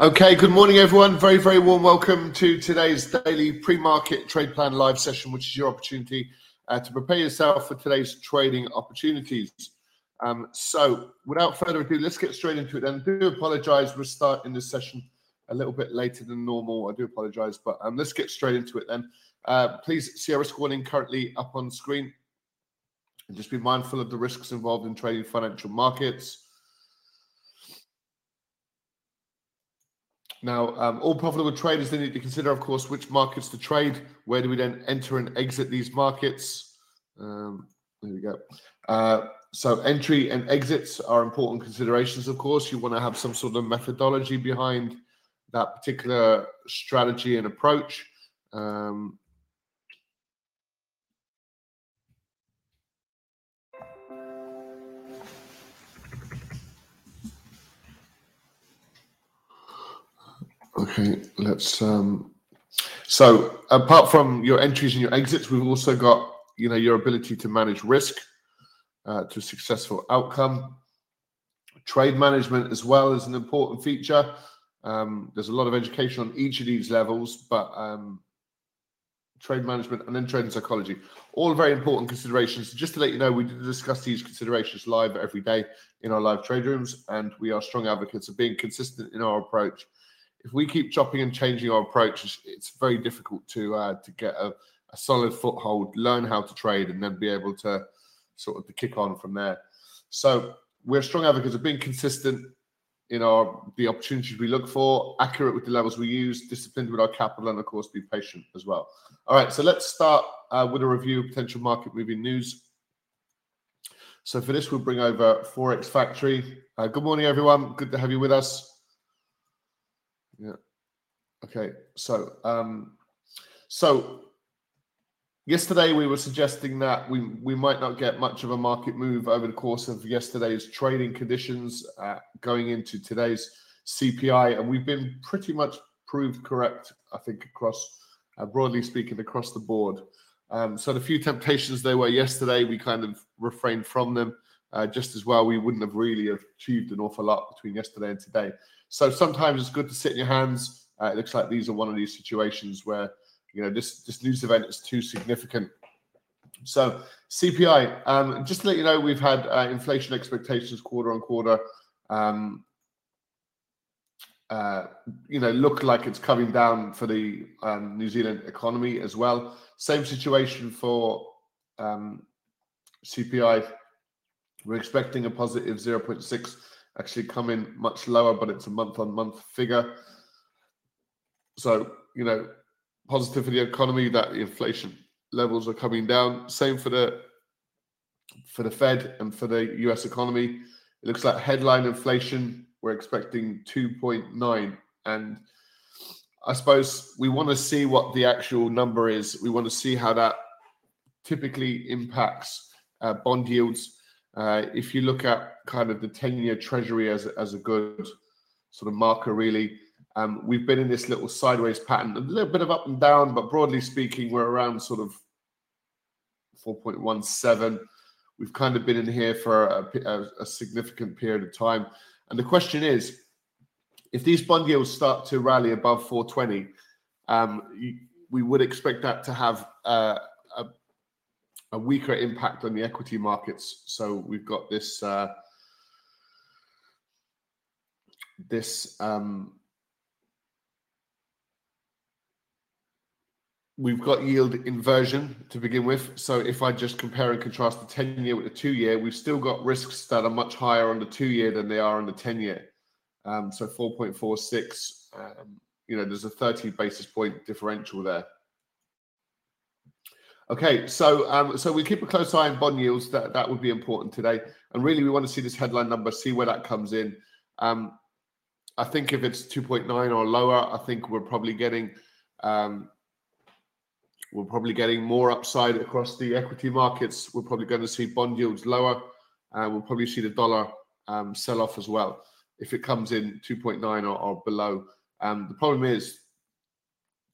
Okay, good morning, everyone. Very, very warm welcome to today's daily pre market trade plan live session, which is your opportunity uh, to prepare yourself for today's trading opportunities. Um, so, without further ado, let's get straight into it. And I do apologize, we're starting this session a little bit later than normal. I do apologize, but um, let's get straight into it then. Uh, please see our risk warning currently up on screen. And just be mindful of the risks involved in trading financial markets. Now, um, all profitable traders they need to consider, of course, which markets to trade. Where do we then enter and exit these markets? Um, there we go. Uh, so, entry and exits are important considerations. Of course, you want to have some sort of methodology behind that particular strategy and approach. Um, Okay, let's. Um, so apart from your entries and your exits, we've also got you know your ability to manage risk uh, to a successful outcome. Trade management as well is an important feature. Um, there's a lot of education on each of these levels, but um, trade management and then trading psychology, all very important considerations. Just to let you know, we discuss these considerations live every day in our live trade rooms, and we are strong advocates of being consistent in our approach if we keep chopping and changing our approach, it's, very difficult to uh, to get a, a, solid foothold, learn how to trade, and then be able to sort of to kick on from there. So we're strong advocates of being consistent in our the opportunities we look for, accurate with the levels we use, disciplined with our capital, and of course be patient as well. All right, so let's start uh, with a review of potential market moving news. So for this, we'll bring over Forex Factory. Uh, good morning, everyone. Good to have you with us. Yeah. Okay. So, um, so yesterday we were suggesting that we we might not get much of a market move over the course of yesterday's trading conditions uh, going into today's CPI, and we've been pretty much proved correct. I think across, uh, broadly speaking, across the board. Um, so the few temptations there were yesterday, we kind of refrained from them. Uh, just as well, we wouldn't have really achieved an awful lot between yesterday and today. So sometimes it's good to sit in your hands. Uh, it looks like these are one of these situations where you know this this news event is too significant. So CPI, um, just to let you know, we've had uh, inflation expectations quarter on quarter. Um, uh, you know, look like it's coming down for the um, New Zealand economy as well. Same situation for um, CPI. We're expecting a positive 0.6 actually come in much lower, but it's a month on month figure. So, you know, positive for the economy that the inflation levels are coming down. Same for the for the Fed and for the US economy. It looks like headline inflation, we're expecting 2.9. And I suppose we want to see what the actual number is. We want to see how that typically impacts uh, bond yields uh, if you look at kind of the 10 year treasury as, as a good sort of marker, really, um, we've been in this little sideways pattern, a little bit of up and down, but broadly speaking, we're around sort of 4.17. We've kind of been in here for a, a, a significant period of time. And the question is if these bond yields start to rally above 420, um, we would expect that to have uh, a weaker impact on the equity markets. So we've got this uh, this um, we've got yield inversion to begin with. So if I just compare and contrast the 10 year with the two year, we've still got risks that are much higher on the two year than they are on the 10 year. Um, so 4.46, um, you know, there's a 30 basis point differential there. Okay, so um, so we keep a close eye on bond yields. That that would be important today, and really we want to see this headline number, see where that comes in. Um, I think if it's 2.9 or lower, I think we're probably getting um, we're probably getting more upside across the equity markets. We're probably going to see bond yields lower, and we'll probably see the dollar um, sell off as well if it comes in 2.9 or, or below. Um, the problem is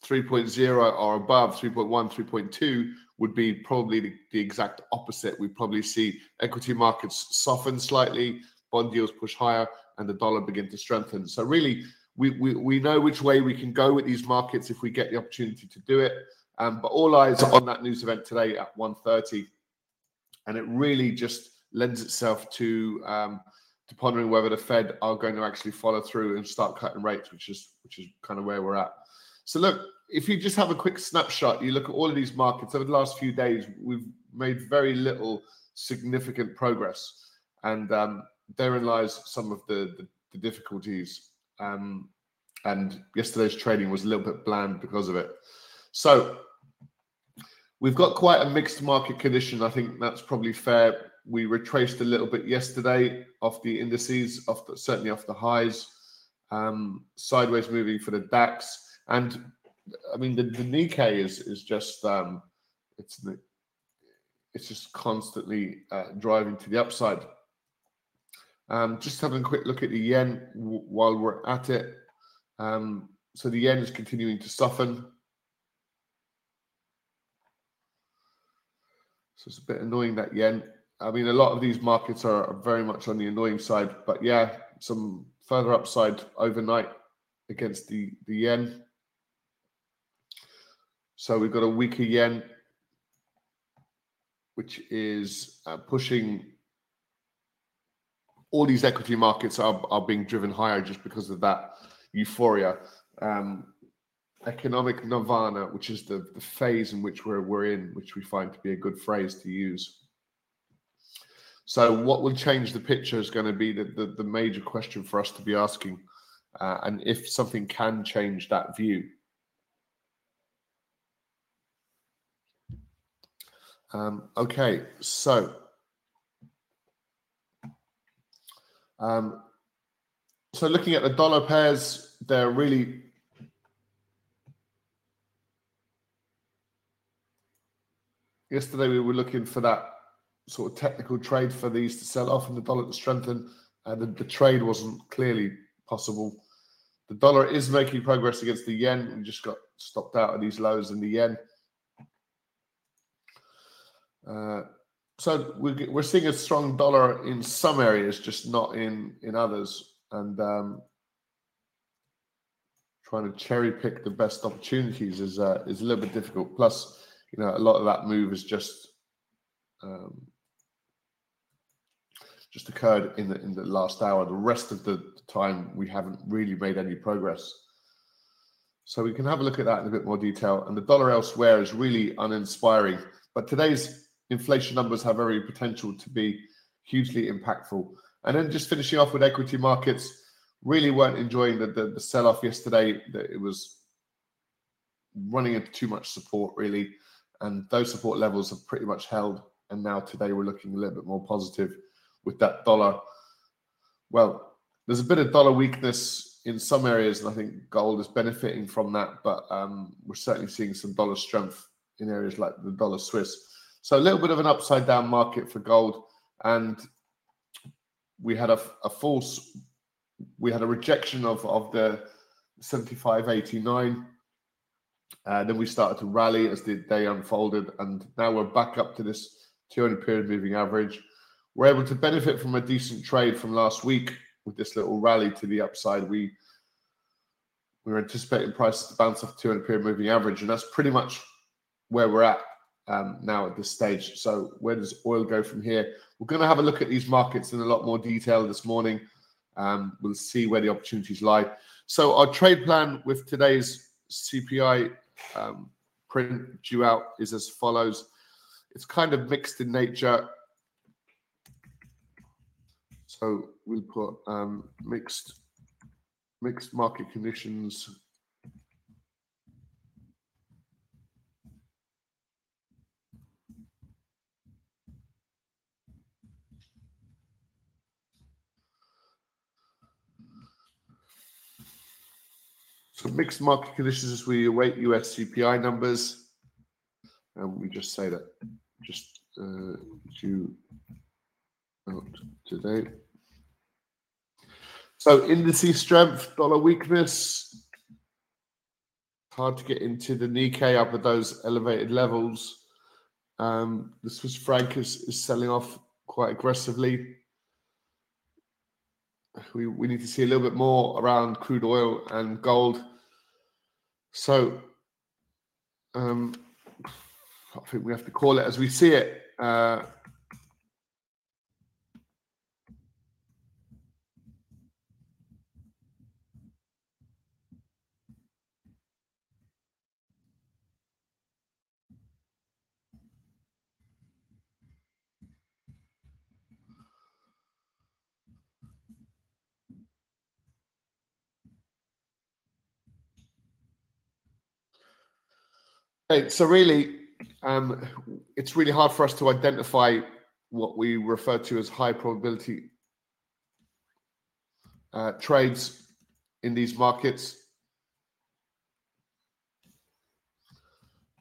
3.0 or above 3.1, 3.2 would be probably the, the exact opposite. We probably see equity markets soften slightly, bond yields push higher, and the dollar begin to strengthen. So really, we, we, we know which way we can go with these markets if we get the opportunity to do it. Um, but all eyes are on that news event today at 1.30. And it really just lends itself to um, to pondering whether the Fed are going to actually follow through and start cutting rates, which is which is kind of where we're at. So look, if you just have a quick snapshot, you look at all of these markets over the last few days, we've made very little significant progress, and um, therein lies some of the the, the difficulties. Um, and yesterday's trading was a little bit bland because of it. So we've got quite a mixed market condition. I think that's probably fair. We retraced a little bit yesterday off the indices, off the, certainly off the highs, um, sideways moving for the DAX, and I mean the, the Nikkei is is just um, it's it's just constantly uh, driving to the upside. Um, just having a quick look at the yen w- while we're at it. Um, so the yen is continuing to soften. So it's a bit annoying that yen. I mean, a lot of these markets are, very much on the annoying side, but yeah, some further upside overnight against the, the yen. So we've got a weaker yen, which is uh, pushing all these equity markets are, are being driven higher just because of that euphoria. Um, economic nirvana, which is the, the phase in which we're, we're in, which we find to be a good phrase to use. So, what will change the picture is going to be the, the, the major question for us to be asking, uh, and if something can change that view. Um, okay, so um, so looking at the dollar pairs, they're really yesterday we were looking for that sort of technical trade for these to sell off and the dollar to strengthen, and the, the trade wasn't clearly possible. The dollar is making progress against the yen. We just got stopped out of these lows in the yen. So we're, we're seeing a strong dollar in some areas, just not in in others, and um, trying to cherry pick the best opportunities is uh, is a little bit difficult. Plus, you know, a lot of that move is just um, just occurred in the in the last hour. The rest of the time, we haven't really made any progress. So we can have a look at that in a bit more detail. And the dollar elsewhere is really uninspiring. But today's inflation numbers have every potential to be hugely impactful. And then just finishing off with equity markets, really weren't enjoying the, the, the sell off yesterday. That it was running into too much support, really and those support levels have pretty much held. And now today we're looking a little bit more positive with that dollar. Well, there's a bit of dollar weakness in some areas, and I think gold is benefiting from that. But um, we're certainly seeing some dollar strength in areas like the dollar Swiss. So a little bit of an upside down market for gold, and we had a, a false, we had a rejection of of the 75.89 uh, then we started to rally as the day unfolded, and now we're back up to this 200 period moving average. We're able to benefit from a decent trade from last week with this little rally to the upside. We we are anticipating prices to bounce off 200 period moving average, and that's pretty much where we're at um, now at this stage. So where does oil go from here? We're going to have a look at these markets in a lot more detail this morning. Um, we'll see where the opportunities lie. So our trade plan with today's CPI um, print due out is as follows. It's kind of mixed in nature. So we'll put um, mixed mixed market conditions. Mixed market conditions as we await US CPI numbers. And we just say that just uh, due out today. So indices strength, dollar weakness. Hard to get into the Nikkei up at those elevated levels. Um, the Swiss franc is, is selling off quite aggressively. we, we need to see a little bit more around crude oil and gold. So um, I think we have to call it as we see it. Uh, So really, um, it's really hard for us to identify what we refer to as high probability uh, trades in these markets.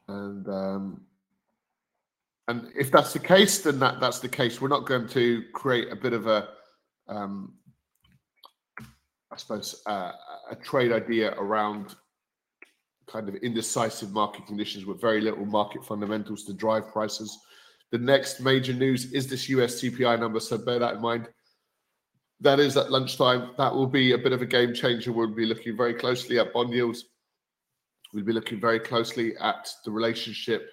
And um, and if that's the case, then that, that's the case. We're not going to create a bit of a, um, I suppose, uh, a trade idea around kind of indecisive market conditions with very little market fundamentals to drive prices. The next major news is this US CPI number, so bear that in mind. That is at lunchtime. That will be a bit of a game changer. We'll be looking very closely at bond yields. We'll be looking very closely at the relationship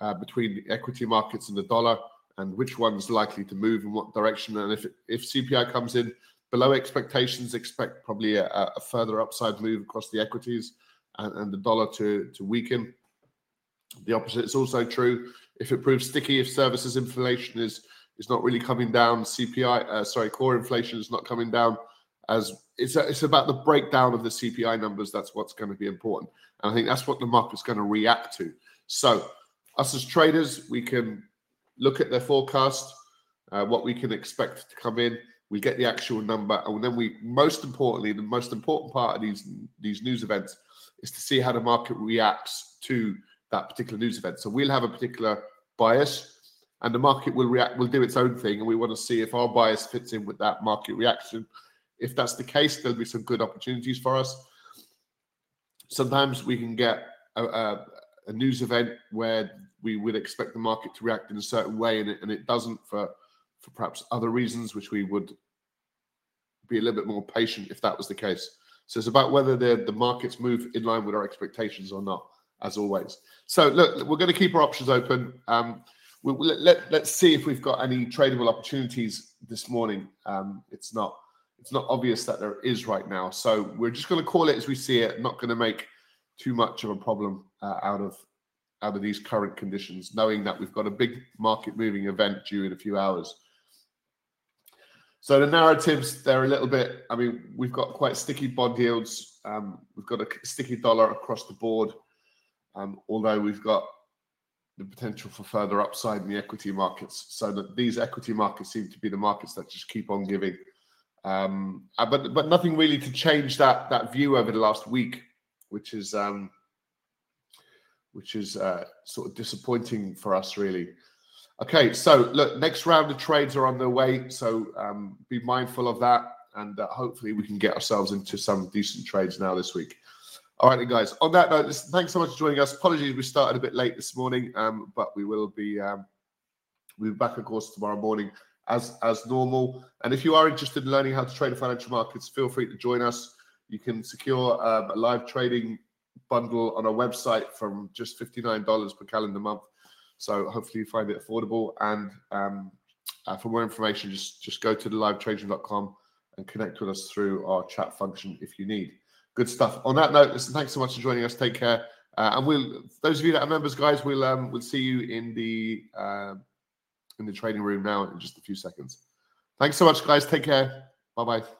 uh, between the equity markets and the dollar and which one's likely to move in what direction. And if if CPI comes in below expectations, expect probably a, a further upside move across the equities and, and the dollar to, to weaken. The opposite is also true. If it proves sticky, if services inflation is is not really coming down, CPI, uh, sorry, core inflation is not coming down as it's a, it's about the breakdown of the CPI numbers. That's what's going to be important, and I think that's what the market's going to react to. So, us as traders, we can look at their forecast, uh, what we can expect to come in. We get the actual number, and then we, most importantly, the most important part of these these news events is to see how the market reacts to that particular news event. So we'll have a particular bias and the market will react will do its own thing and we want to see if our bias fits in with that market reaction. If that's the case there'll be some good opportunities for us. Sometimes we can get a, a, a news event where we would expect the market to react in a certain way and it, and it doesn't for for perhaps other reasons which we would be a little bit more patient if that was the case so it's about whether the, the markets move in line with our expectations or not, as always. So look, we're going to keep our options open. Um, we, let, let, us see if we've got any tradable opportunities this morning. Um, it's not it's not obvious that there is right now. So we're just going to call it as we see it. Not going to make too much of a problem uh, out of out of these current conditions, knowing that we've got a big market moving event due in a few hours. So the narratives, they're a little bit, I mean, we've got quite sticky bond yields. Um, we've got a sticky dollar across the board, um, although we've got the potential for further upside in the equity markets. So that these equity markets seem to be the markets that just keep on giving. Um, uh, but but nothing really to change that that view over the last week, which is um, which is uh, sort of disappointing for us, really. Okay, so look, next round of trades are on their way, so um, be mindful of that, and uh, hopefully we can get ourselves into some decent trades now this week. All right, guys. On that note, listen, thanks so much for joining us. Apologies, we started a bit late this morning, um, but we will be um, we'll be back, of course, tomorrow morning as as normal. And if you are interested in learning how to trade in financial markets, feel free to join us. You can secure um, a live trading bundle on our website from just fifty nine dollars per calendar month so hopefully you find it affordable. And um, uh, for more information, just just go to the livetraderoom.com and connect with us through our chat function if you need. Good stuff. On that note, listen, thanks so much for joining us. Take care. Uh, and we'll those of you that are members, guys, we'll um, we'll see you in the uh, in the trading room now in just a few seconds. Thanks so much, guys. Take care. Bye bye.